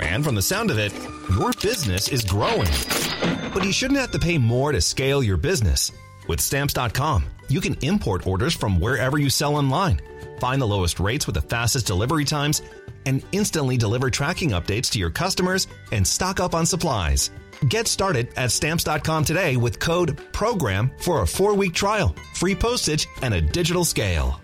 And from the sound of it, your business is growing. But you shouldn't have to pay more to scale your business. With stamps.com, you can import orders from wherever you sell online, find the lowest rates with the fastest delivery times, and instantly deliver tracking updates to your customers and stock up on supplies. Get started at stamps.com today with code PROGRAM for a four week trial, free postage, and a digital scale.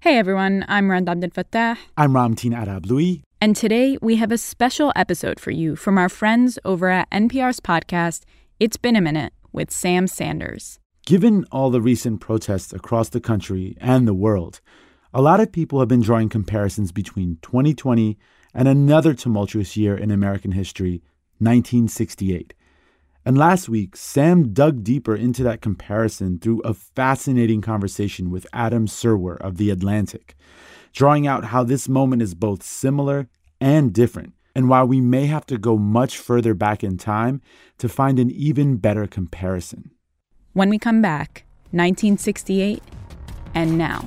Hey everyone, I'm Rund Abdelfatah. I'm Ramtin Arablouei. And today we have a special episode for you from our friends over at NPR's podcast, It's Been a Minute with Sam Sanders. Given all the recent protests across the country and the world, a lot of people have been drawing comparisons between 2020 and another tumultuous year in American history, 1968. And last week, Sam dug deeper into that comparison through a fascinating conversation with Adam Serwer of The Atlantic, drawing out how this moment is both similar and different, and why we may have to go much further back in time to find an even better comparison. When we come back, 1968 and now.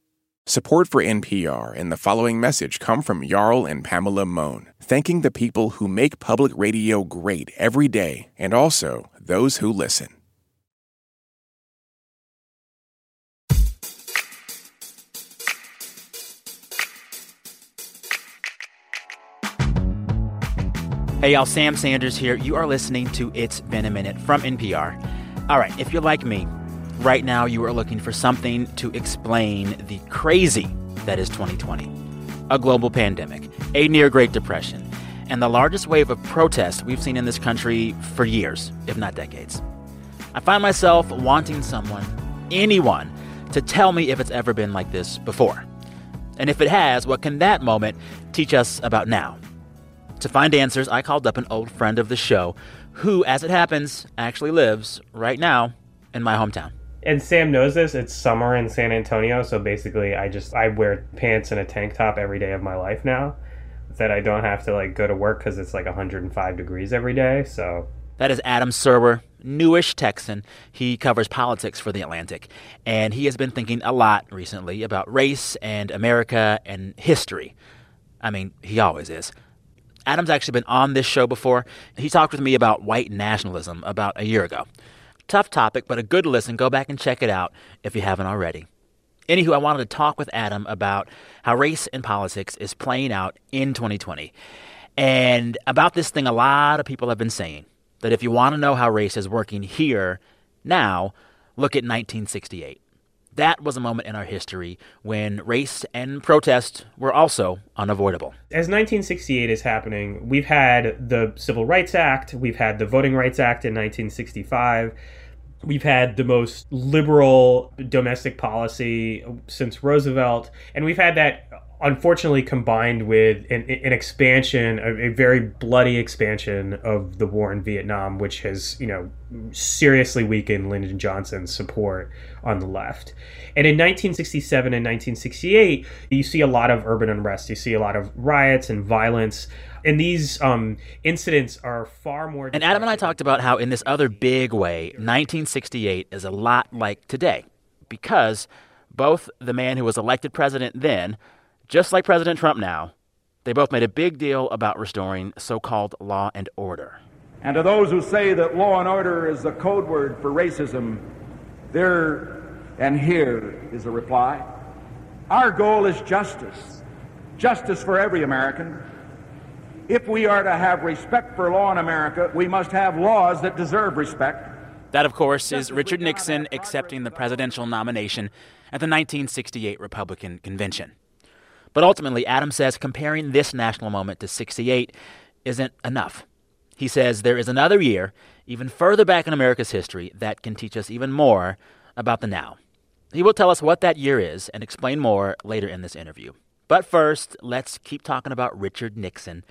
Support for NPR and the following message come from Jarl and Pamela Mohn, thanking the people who make public radio great every day and also those who listen. Hey, y'all, Sam Sanders here. You are listening to It's Been a Minute from NPR. All right, if you're like me, right now you are looking for something to explain the crazy that is 2020 a global pandemic, a near Great Depression, and the largest wave of protests we've seen in this country for years, if not decades. I find myself wanting someone, anyone, to tell me if it's ever been like this before. And if it has, what can that moment teach us about now? To find answers, I called up an old friend of the show who, as it happens, actually lives right now in my hometown and Sam knows this. It's summer in San Antonio, so basically, I just I wear pants and a tank top every day of my life now. That I don't have to like go to work because it's like 105 degrees every day. So that is Adam Serwer, newish Texan. He covers politics for the Atlantic, and he has been thinking a lot recently about race and America and history. I mean, he always is. Adam's actually been on this show before. He talked with me about white nationalism about a year ago. Tough topic, but a good listen. Go back and check it out if you haven't already. Anywho, I wanted to talk with Adam about how race and politics is playing out in 2020. And about this thing, a lot of people have been saying that if you want to know how race is working here, now, look at 1968. That was a moment in our history when race and protest were also unavoidable. As 1968 is happening, we've had the Civil Rights Act, we've had the Voting Rights Act in 1965 We've had the most liberal domestic policy since Roosevelt, and we've had that unfortunately combined with an, an expansion, a, a, very bloody expansion of the war in Vietnam, which has, you know, seriously weakened Lyndon Johnson's support on the left. And in 1967 and 1968, you see a lot of urban unrest. You see a lot of riots and violence and these um, incidents are far more. And Adam and I talked about how, in this other big way, 1968 is a lot like today, because both the man who was elected president then, just like President Trump now, they both made a big deal about restoring so called law and order. And to those who say that law and order is the code word for racism, There and here is a reply. Our goal is justice, justice for every American. If we are to have respect for law in America, we must have laws that deserve respect. That, of course, is Richard Nixon accepting the presidential nomination at the 1968 Republican Convention. But ultimately, Adam says comparing this national moment to 68 isn't enough. He says there is another year, even further back in America's history, that can teach us even more about the now. He will tell us what that year is and explain more later in this interview. But first, let's keep talking about Richard Nixon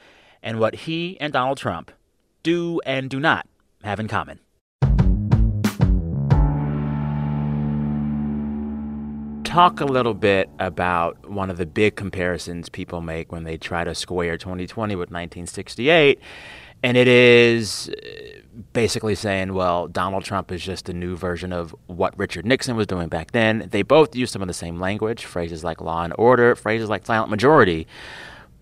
and what he and Donald Trump do and do not have in common. Talk a little bit about one of the big comparisons people make when they try to square 2020 with 1968. And it is uh, basically saying, well, Donald Trump is just a new version of what Richard Nixon was doing back then. They both use some of the same language, phrases like law and order, phrases like silent majority.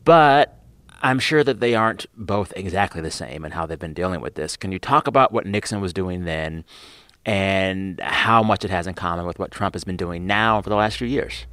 But I'm sure that they aren't both exactly the same in how they've been dealing with this. Can you talk about what Nixon was doing then and how much it has in common with what Trump has been doing now for the last few years.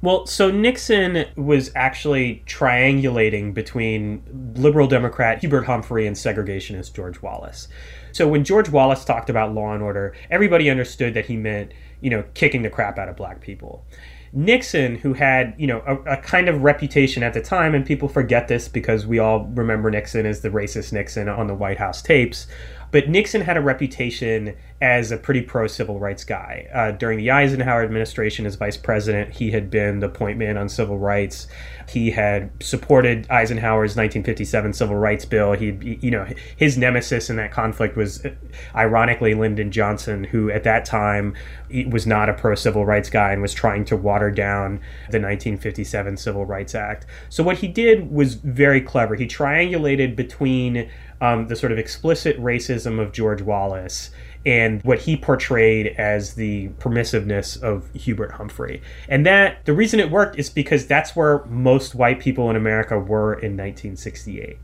Well, so Nixon was actually triangulating between liberal Democrat Hubert Humphrey and segregationist George Wallace. So when George Wallace talked about law and order, everybody understood that he meant, you know, kicking the crap out of black people. Nixon, who had, you know, a, a, kind of reputation at the time, and people forget this because we all remember Nixon as the racist Nixon on the White House tapes, but Nixon had a reputation as a pretty pro civil rights guy. Uh, during the Eisenhower administration as vice president, he had been the point man on civil rights. He had supported Eisenhower's 1957 civil rights bill. He, you know, his nemesis in that conflict was, ironically, Lyndon Johnson, who at that time was not a pro civil rights guy and was trying to water down the 1957 Civil Rights Act. So what he did was very clever. He triangulated between um, the sort of explicit racism of George Wallace and what he portrayed as the permissiveness of Hubert Humphrey. And that the reason it worked is because that's where most white people in America were in 1968.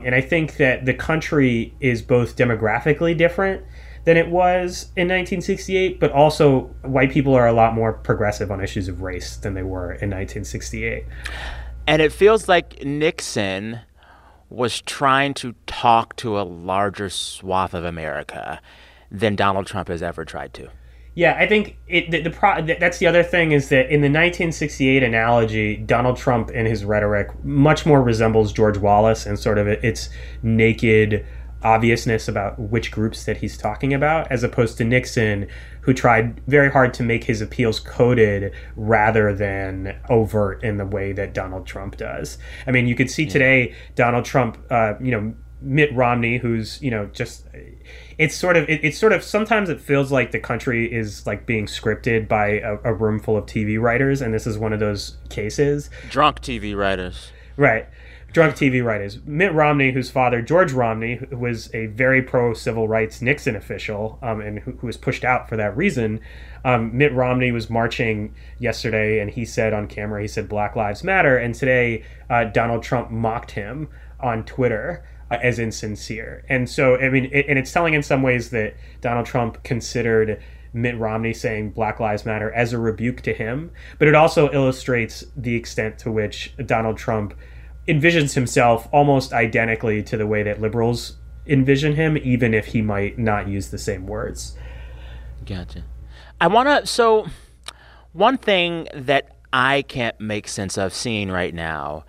And I think that the country is both demographically different than it was in 1968, but also white people are a lot more progressive on issues of race than they were in 1968. And it feels like Nixon was trying to talk to a larger swath of America than Donald Trump has ever tried to. Yeah, I think it, the, the pro, that's the other thing is that in the 1968 analogy, Donald Trump and his rhetoric much more resembles George Wallace and sort of its naked obviousness about which groups that he's talking about, as opposed to Nixon, who tried very hard to make his appeals coded rather than overt in the way that Donald Trump does. I mean, you could see today Donald Trump, uh, you know, Mitt Romney, who's you know just it's sort of it, it's sort of sometimes it feels like the country is like being scripted by a, a room full of TV writers, and this is one of those cases. Drunk TV writers, right? Drunk TV writers. Mitt Romney, whose father, George Romney, was a very pro civil rights Nixon official um, and who, who, was pushed out for that reason. Um, Mitt Romney was marching yesterday and he said on camera, he said, Black Lives Matter. And today, uh, Donald Trump mocked him on Twitter. Uh, as insincere, and so I mean, it, and it's telling in some ways that Donald Trump considered Mitt Romney saying Black Lives Matter as a rebuke to him, but it also illustrates the extent to which Donald Trump envisions himself almost identically to the way that liberals envision him, even if he might not use the same words. Gotcha. I want to. So, one thing that I can't make sense of seeing right now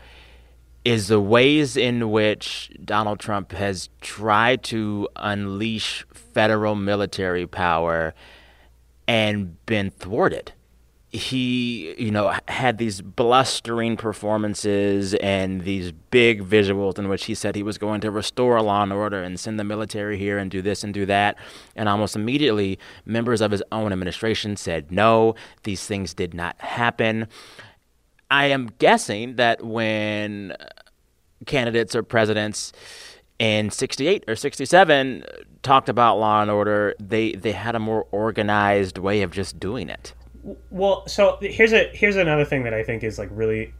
is the ways in which Donald Trump has tried to unleash federal military power and been thwarted he, you know, had these blustering performances and these big visuals in which he said he was going to restore law and order and send the military here and do this and do that. And almost immediately, members of his own administration said, no, these things did not happen. I am guessing that when uh, candidates or presidents in 68 or 67 talked about law and order, they, they had a more organized way of just doing it well, so here's a here's another thing that I think is like really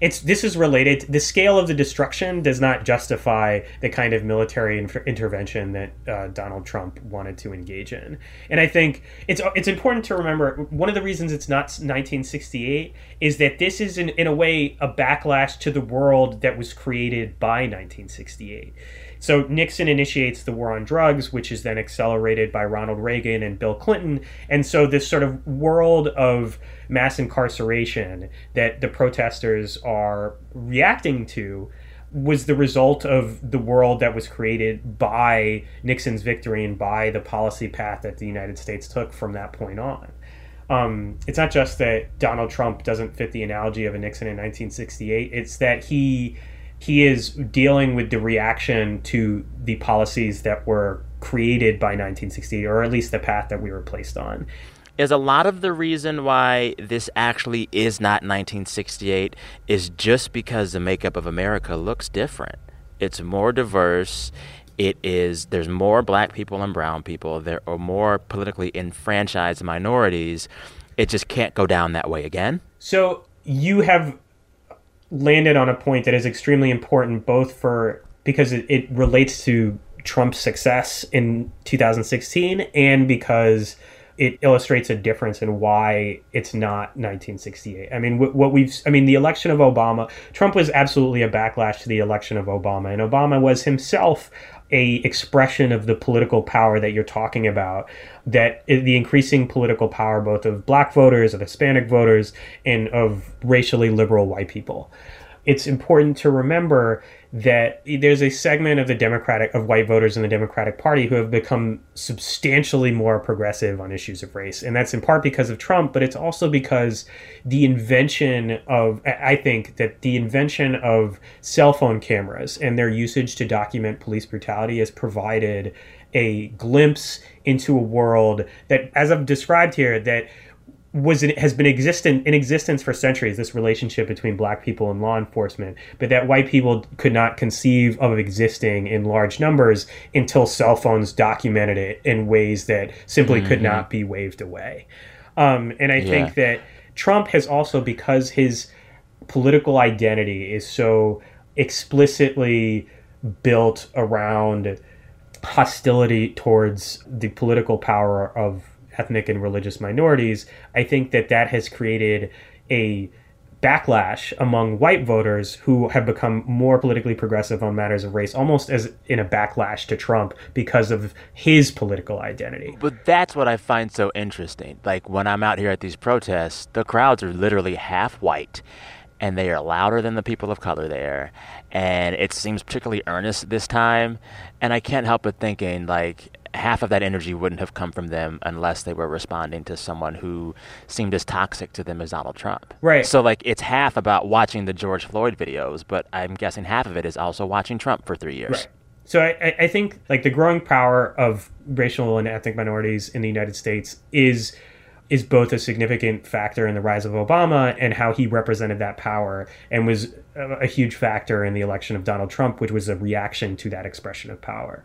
it's this is related. The scale of the destruction does not justify the kind of military inter- intervention that uh, Donald Trump wanted to engage in. And I think it's it's important to remember one of the reasons it's not 1968 is that this is in, in a way a backlash to the world that was created by 1968. So Nixon initiates the war on drugs, which is then accelerated by Ronald Reagan and Bill Clinton. And so this sort of world of mass incarceration that the protesters are reacting to was the result of the world that was created by Nixon's victory and by the policy path that the United States took from that point on. Um, it's not just that Donald Trump doesn't fit the analogy of a Nixon in 1968, it's that he he is dealing with the reaction to the policies that were created by 1968, or at least the path that we were placed on. Is a lot of the reason why this actually is not 1968 is just because the makeup of America looks different. It's more diverse. It is there's more black people and brown people. There are more politically enfranchised minorities. It just can't go down that way again. So you have landed on a point that is extremely important, both for because it, it relates to Trump's success in 2016 and because it illustrates a difference in why it's not 1968. I mean, what we've, I mean, the election of Obama, Trump was absolutely a backlash to the election of Obama, and Obama was himself a expression of the political power that you're talking about that the increasing political power both of black voters of hispanic voters and of racially liberal white people it's important to remember that there's a segment of the Democratic of white voters in the Democratic Party who have become substantially more progressive on issues of race, and that's in part because of Trump, but it's also because the invention of I think that the invention of cell phone cameras and their usage to document police brutality has provided a glimpse into a world that, as I've described here, that was it has been existent in existence for centuries this relationship between black people and law enforcement but that white people could not conceive of existing in large numbers until cell phones documented it in ways that simply mm-hmm. could not be waved away um, and i yeah. think that trump has also because his political identity is so explicitly built around hostility towards the political power of ethnic and religious minorities, I think that that has created a backlash among white voters who have become more politically progressive on matters of race, almost as in a backlash to Trump because of his political identity. But that's what I find so interesting. Like when I'm out here at these protests, the crowds are literally half white and they are louder than the people of color there. And it seems particularly earnest this time. And I can't help but thinking, like, half of that energy wouldn't have come from them unless they were responding to someone who seemed as toxic to them as Donald Trump. Right. So like it's half about watching the George Floyd videos, but I'm guessing half of it is also watching Trump for three years. Right. So I, I think like the growing power of racial and ethnic minorities in the United States is is both a significant factor in the rise of Obama and how he represented that power and was a, a huge factor in the election of Donald Trump, which was a reaction to that expression of power.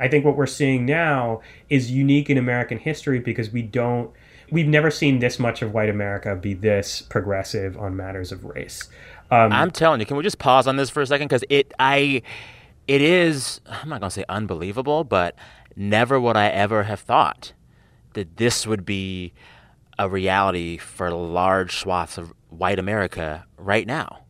I think what we're seeing now is unique in American history because we don't we've never seen this much of white America be this progressive on matters of race. Um, I'm telling you, can we just pause on this for a second because it I it is I'm not to say unbelievable, but never would I ever have thought that this would be a reality for large swaths of white America right now.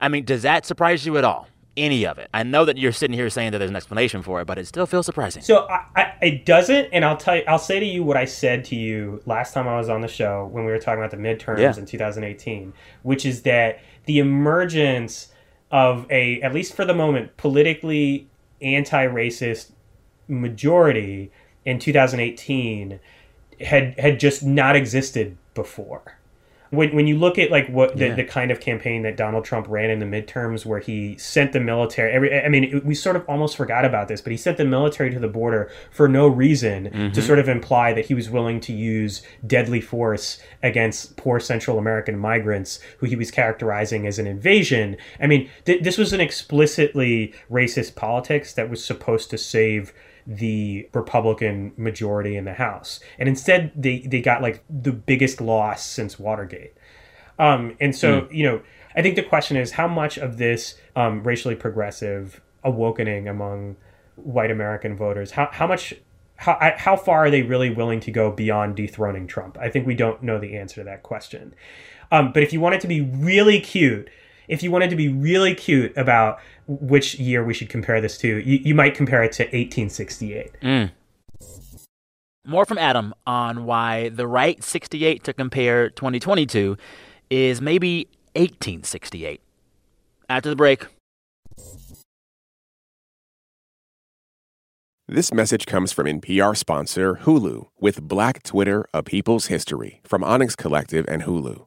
I mean, does that surprise you at all? any of it. I know that you're sitting here saying that there's an explanation for it, but it still feels surprising. So I, I, it doesn't, and I'll tell you, I'll say to you what I said to you last time I was on the show when we were talking about the midterms yeah. in 2018, which is that the emergence of a, at least for the moment, politically anti-racist majority in 2018 had had just not existed before when, when you look at like what the, yeah. the kind of campaign that Donald Trump ran in the midterms where he sent the military every I mean it, we sort of almost forgot about this but he sent the military to the border for no reason mm-hmm. to sort of imply that he was willing to use deadly force against poor Central American migrants who he was characterizing as an invasion I mean th- this was an explicitly racist politics that was supposed to save the Republican majority in the House. And instead, they, they got like the biggest loss since Watergate. Um, and so, mm. you know, I think the question is how much of this um, racially progressive awakening among white American voters, how, how much how, how far are they really willing to go beyond dethroning Trump? I think we don't know the answer to that question. Um, but if you want it to be really cute, if you wanted to be really cute about which year we should compare this to, you, you might compare it to 1868. Mm. More from Adam on why the right 68 to compare 2022 is maybe 1868. After the break. This message comes from NPR sponsor Hulu with Black Twitter, A People's History from Onyx Collective and Hulu.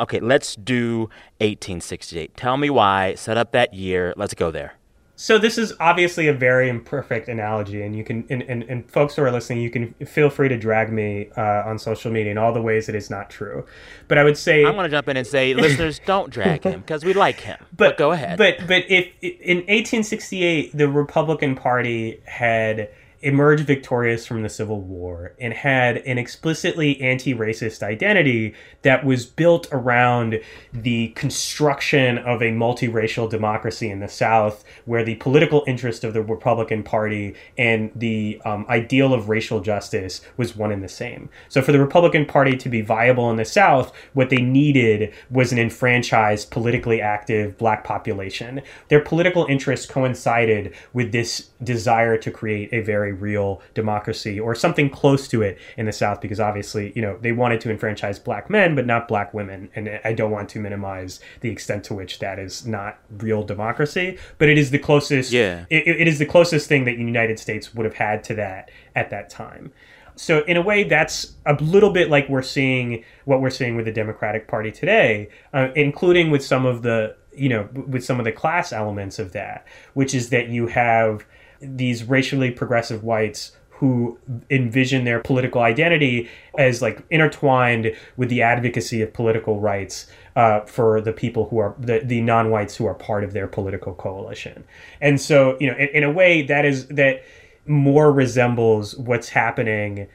Okay, let's do 1868. Tell me why. Set up that year. Let's go there. So this is obviously a very imperfect analogy, and you can and, and, and folks who are listening, you can feel free to drag me uh, on social media in all the ways it is not true. But I would say I'm going to jump in and say, listeners, don't drag him because we like him. But, but go ahead. But but if in 1868 the Republican Party had emerged victorious from the Civil War and had an explicitly anti racist identity that was built around the construction of a multiracial democracy in the South, where the political interest of the Republican Party and the um, ideal of racial justice was one and the same. So, for the Republican Party to be viable in the South, what they needed was an enfranchised, politically active black population. Their political interests coincided with this desire to create a very real democracy or something close to it in the South, because obviously, you know, they wanted to enfranchise black men, but not black women. And I don't want to minimize the extent to which that is not real democracy, but it is the closest. Yeah. It, it is the closest thing that the United States would have had to that at that time. So in a way, that's a little bit like we're seeing what we're seeing with the Democratic Party today, uh, including with some of the you know with some of the class elements of that, which is that you have these racially progressive whites who envision their political identity as like intertwined with the advocacy of political rights uh, for the people who are the, the non-whites who are part of their political coalition. And so you know in, in a way that is that more resembles what's happening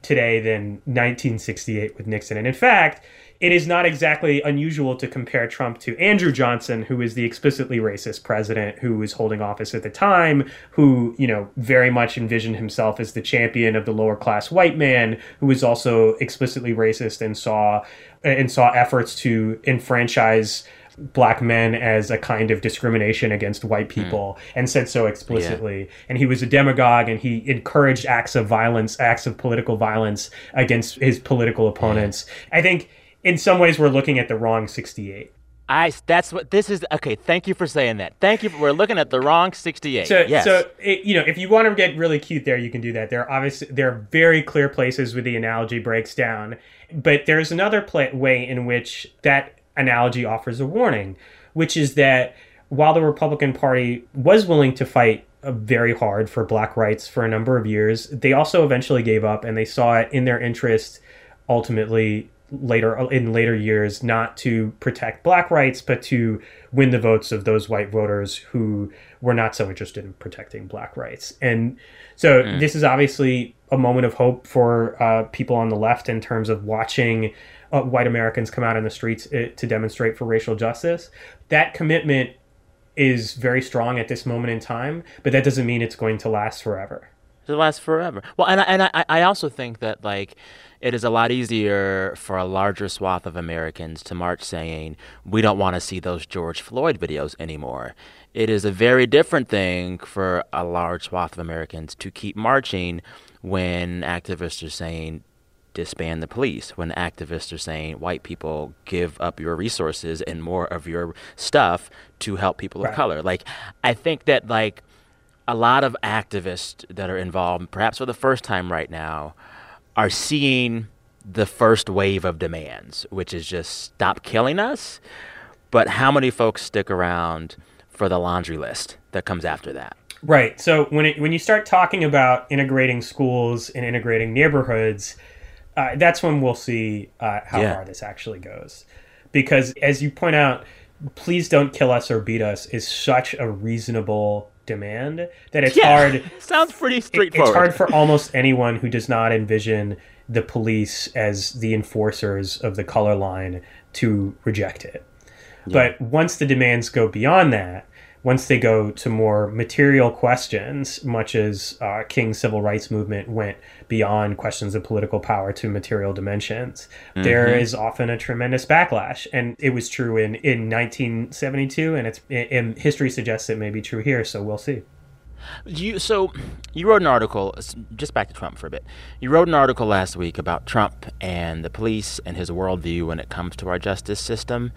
today than 1968 with nixon. And in fact it is not exactly unusual to compare Trump to Andrew Johnson, who is the explicitly racist president who was holding office at the time, who, you know, very much envisioned himself as the champion of the lower class white man, who was also explicitly racist and saw and saw efforts to enfranchise black men as a kind of discrimination against white hmm. people mm. and said so explicitly. Yeah. And he was a demagogue and he encouraged acts of violence, acts of political violence against his political opponents. Yeah. I think in some ways we're looking at the wrong 68. I that's what this is. Okay, thank you for saying that. Thank you. For, we're looking at the wrong 68. So, yes. so it, you know, if you want to get really cute there, you can do that. There are obviously there are very clear places where the analogy breaks down, but there's another play, way in which that analogy offers a warning, which is that while the Republican Party was willing to fight uh, very hard for black rights for a number of years, they also eventually gave up, and they saw it in their interest ultimately later in later years not to protect black rights but to win the votes of those white voters who were not so interested in protecting black rights. And so mm. this is obviously a moment of hope for uh, people on the left in terms of watching uh, white Americans come out in the streets uh, to demonstrate for racial justice. That commitment is very strong at this moment in time but that doesn't mean it's going to last forever. To last forever. Well and I, and I, I also think that like it is a lot easier for a larger swath of Americans to march saying, we don't want to see those George Floyd videos anymore. It is a very different thing for a large swath of Americans to keep marching when activists are saying, disband the police, when activists are saying, white people give up your resources and more of your stuff to help people right. of color. Like, I think that, like, a lot of activists that are involved, perhaps for the first time right now, are seeing the first wave of demands, which is just stop killing us. But how many folks stick around for the laundry list that comes after that. Right. So when it, when you start talking about integrating schools and integrating neighborhoods, uh, that's when we'll see uh, how Yeah. far this actually goes. Because as you point out, please don't kill us or beat us is such a reasonable demand that it's hard. Sounds pretty it- straightforward. It's hard for almost anyone who does not envision the police as the enforcers of the color line to reject it. But once the demands go beyond that, once they go to more material questions, much as uh, King's civil rights movement went beyond questions of political power to material dimensions, there is often a tremendous backlash. And it was true in, in 1972, and it's and history suggests it may be true here. So we'll see. You so you wrote an article just back to Trump for a bit. You wrote an article last week about Trump and the police and his worldview when it comes to our justice system.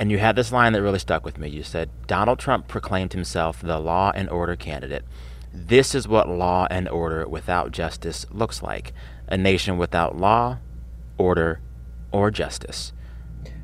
And you had this line that really stuck with me. You said Donald Trump proclaimed himself the law and order candidate. This is what law and order without justice looks like. A nation without law, order, or justice.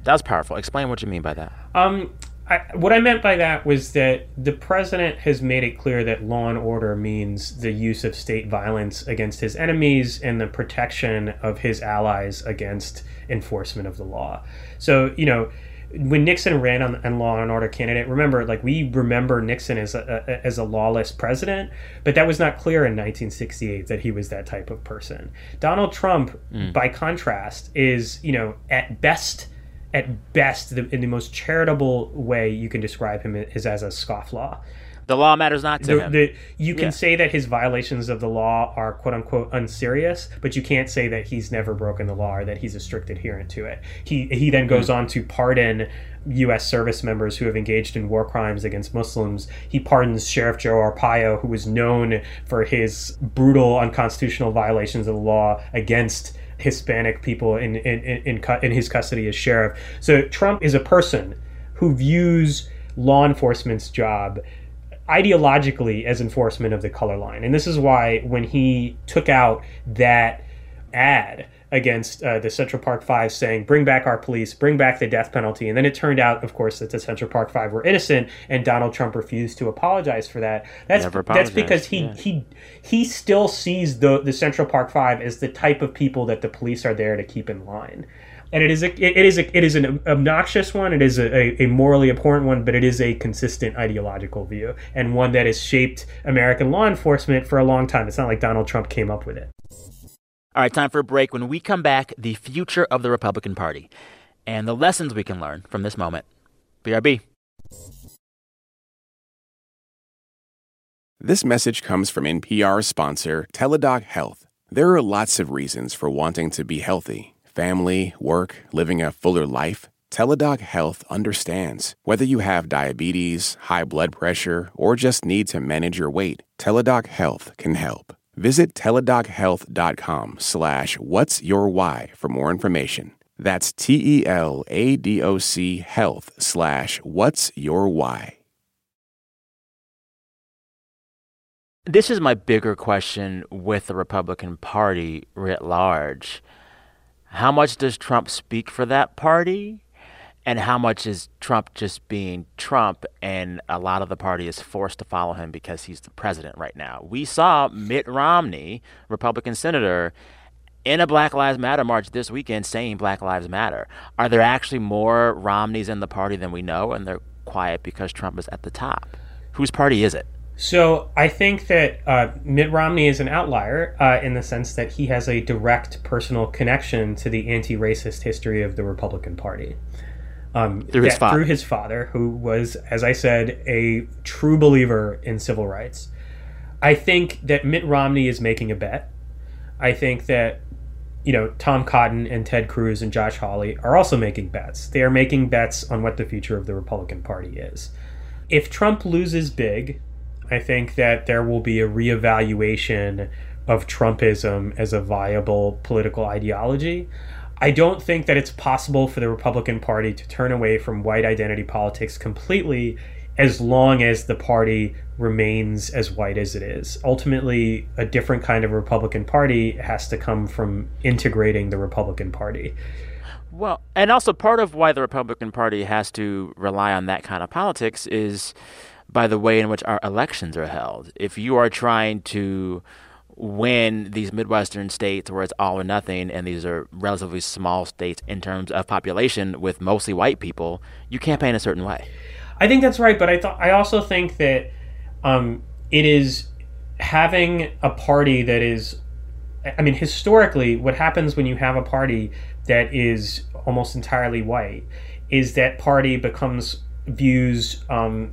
That was powerful. Explain what you mean by that. Um, I, what I meant by that was that the president has made it clear that law and order means the use of state violence against his enemies and the protection of his allies against enforcement of the law. So, you know, when Nixon ran on, on law and order candidate, remember, like we remember Nixon as a, a as a lawless president, but that was not clear in 1968 that he was that type of person. Donald Trump, mm. by contrast, is you know at best at best, the, in the most charitable way you can describe him is as a scofflaw. The law matters not to The, him. the, you can Yeah. say that his violations of the law are quote unquote unserious, but you can't say that he's never broken the law or that he's a strict adherent to it. He he then goes hmm. on to pardon U.S. service members who have engaged in war crimes against Muslims. He pardons Sheriff Joe Arpaio, who was known for his brutal, unconstitutional violations of the law against Hispanic people in in in, in, in his custody as sheriff. So Trump is a person who views law enforcement's job ideologically as enforcement of the color line. And this is why when he took out that ad against uh, the Central Park Five saying, bring back our police, bring back the death penalty. And then it turned out, of course, that the Central Park Five were innocent and Donald Trump refused to apologize for that. That's, that's because he, yeah. he, he still sees the, the Central Park Five as the type of people that the police are there to keep in line and it is a, it is a, it is an obnoxious one. It is a, a morally abhorrent one, but it is a consistent ideological view and one that has shaped American law enforcement for a long time. It's not like Donald Trump came up with it. All right, time for a break. When we come back, the future of the Republican Party and the lessons we can learn from this moment. BRB. This message comes from NPR sponsor Teladoc Health. There are lots of reasons for wanting to be healthy family, work, living a fuller life. Teladoc Health understands. Whether you have diabetes, high blood pressure, or just need to manage your weight, Teladoc Health can help. Visit teladochealth.com slash what's your why for more information. That's T-E-L-A-D-O-C health slash what's your why. This is my bigger question with the Republican Party writ large. How much does Trump speak for that party? And how much is Trump just being Trump and a lot of the party is forced to follow him because he's the president right now? We saw Mitt Romney, Republican senator, in a Black Lives Matter march this weekend saying Black Lives Matter. Are there actually more Romneys in the party than we know and they're quiet because Trump is at the top? Whose party is it? So I think that uh, Mitt Romney is an outlier uh, in the sense that he has a direct personal connection to the anti-racist history of the Republican Party. Um, Through his. Through his father, who was, as I said, a true believer in civil rights. I think that Mitt Romney is making a bet. I think that you know Tom Cotton and Ted Cruz and Josh Hawley are also making bets. They are making bets on what the future of the Republican Party is. If Trump loses big, I think that there will be a reevaluation of Trumpism as a viable political ideology. I don't think that it's possible for the Republican Party to turn away from white identity politics completely as long as the party remains as white as it is. Ultimately, a different kind of Republican Party has to come from integrating the Republican Party. Well, and also part of why the Republican Party has to rely on that kind of politics is by the way in which our elections are held. If you are trying to win these Midwestern states where it's all or nothing, and these are relatively small states in terms of population with mostly white people, you campaign a certain way. I think that's right, but I thought I also think that um, it is having a party that is. I mean, historically, what happens when you have a party that is almost entirely white is that party becomes views um,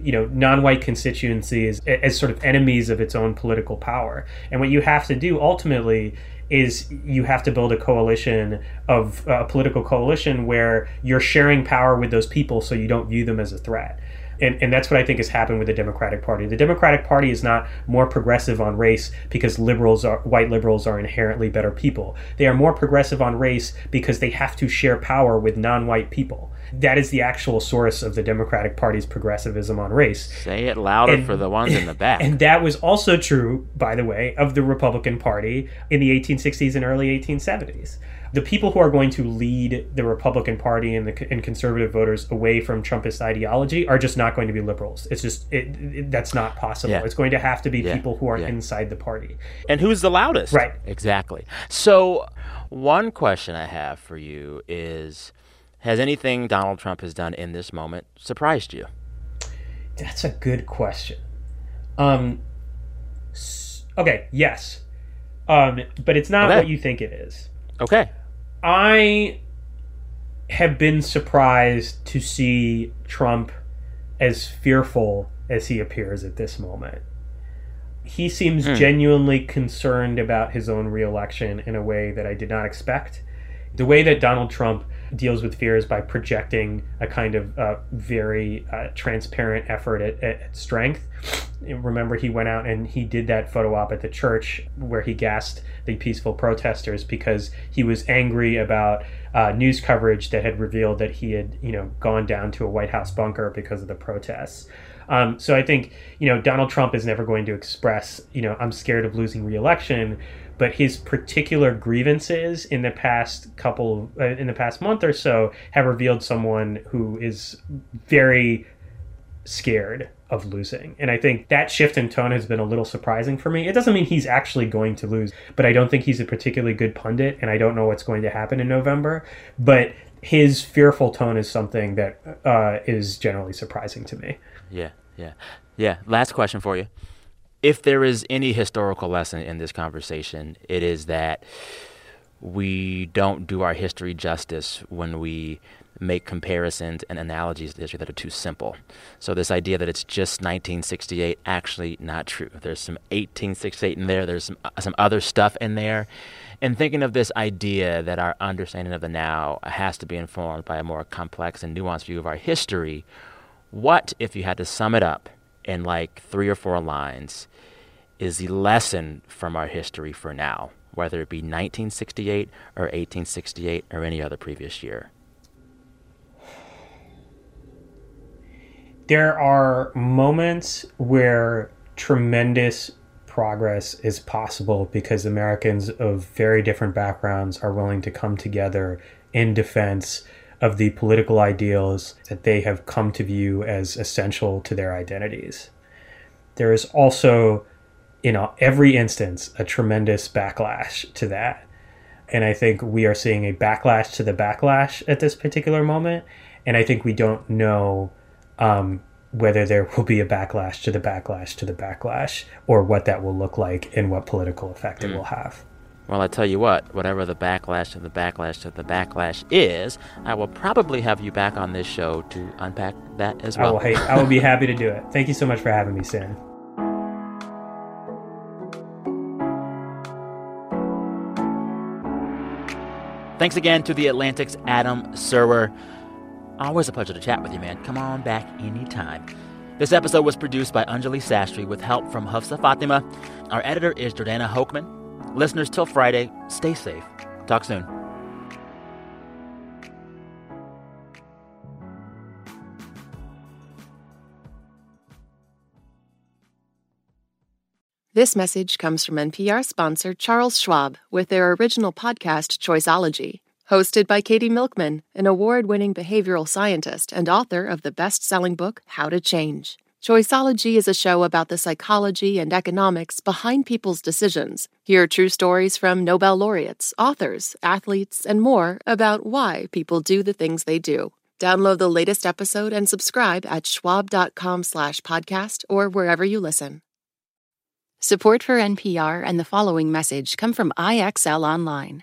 you know non-white constituencies as sort of enemies of its own political power. And what you have to do ultimately is you have to build a coalition of uh, a political coalition where you're sharing power with those people so you don't view them as a threat and, and that's what I think has happened with the Democratic Party. The Democratic Party is not more progressive on race because liberals are white liberals are inherently better people. They are more progressive on race because they have to share power with non-white people. That is the actual source of the Democratic Party's progressivism on race. Say it louder and, for the ones in the back. And that was also true, by the way, of the Republican Party in the 1860s and early 1870s the people who are going to lead the Republican Party and the and conservative voters away from Trumpist ideology are just not going to be liberals. It's just it, it, that's not possible. Yeah. It's going to have to be yeah. people who are yeah. inside the party. And who's the loudest? Right. Exactly. So, one question I have for you is has anything Donald Trump has done in this moment surprised you? That's a good question. Um okay, yes. Um but it's not okay. what you think it is. Okay. I have been surprised to see Trump as fearful as he appears at this moment. He seems mm. genuinely concerned about his own reelection in a way that I did not expect. The way that Donald Trump deals with fear is by projecting a kind of uh, very uh, transparent effort at, at, strength. Remember, he went out and he did that photo op at the church where he gassed the peaceful protesters because he was angry about uh, news coverage that had revealed that he had, you know, gone down to a White House bunker because of the protests. Um, so I think you know Donald Trump is never going to express you know I'm scared of losing reelection, but his particular grievances in the past couple uh, in the past month or so have revealed someone who is very scared of losing. And I think that shift in tone has been a little surprising for me. It doesn't mean he's actually going to lose, but I don't think he's a particularly good pundit and I don't know what's going to happen in November, but his fearful tone is something that uh, is generally surprising to me. Yeah, yeah. Yeah, last question for you if there is any historical lesson in this conversation, it is that we don't do our history justice when we make comparisons and analogies to history that are too simple. So this idea that it's just 1968 actually not true. There's some 1868 in there. There's some uh, some other stuff in there. And thinking of this idea that our understanding of the now has to be informed by a more complex and nuanced view of our history, what if you had to sum it up in like three or four lines? is the lesson from our history for now, whether it be 1968 or 1868 or any other previous year? There are moments where tremendous progress is possible because Americans of very different backgrounds are willing to come together in defense of the political ideals that they have come to view as essential to their identities. There is also in every instance a tremendous backlash to that. And I think we are seeing a backlash to the backlash at this particular moment. And I think we don't know um, whether there will be a backlash to the backlash to the backlash or what that will look like and what political effect mm. it hmm. will have. Well, I tell you what, whatever the backlash to the backlash to the backlash is, I will probably have you back on this show to unpack that as well. I will, hey, I will be happy to do it. Thank you so much for having me, Sam. Thanks again to The Atlantic's Adam Serwer. Always a pleasure to chat with you, man. Come on back anytime. This episode was produced by Anjali Sastry with help from Hafsa Fatima. Our editor is Jordana Hochman. Listeners, till Friday, stay safe. Talk soon. This message comes from NPR sponsor Charles Schwab with their original podcast, Choiceology Hosted by Katie Milkman, an award winning behavioral scientist and author of the best selling book, How to Change. Choiceology is a show about the psychology and economics behind people's decisions. Hear true stories from Nobel laureates, authors, athletes, and more about why people do the things they do. Download the latest episode and subscribe at schwab.com slash podcast or wherever you listen. Support for NPR and the following message come from IXL Online.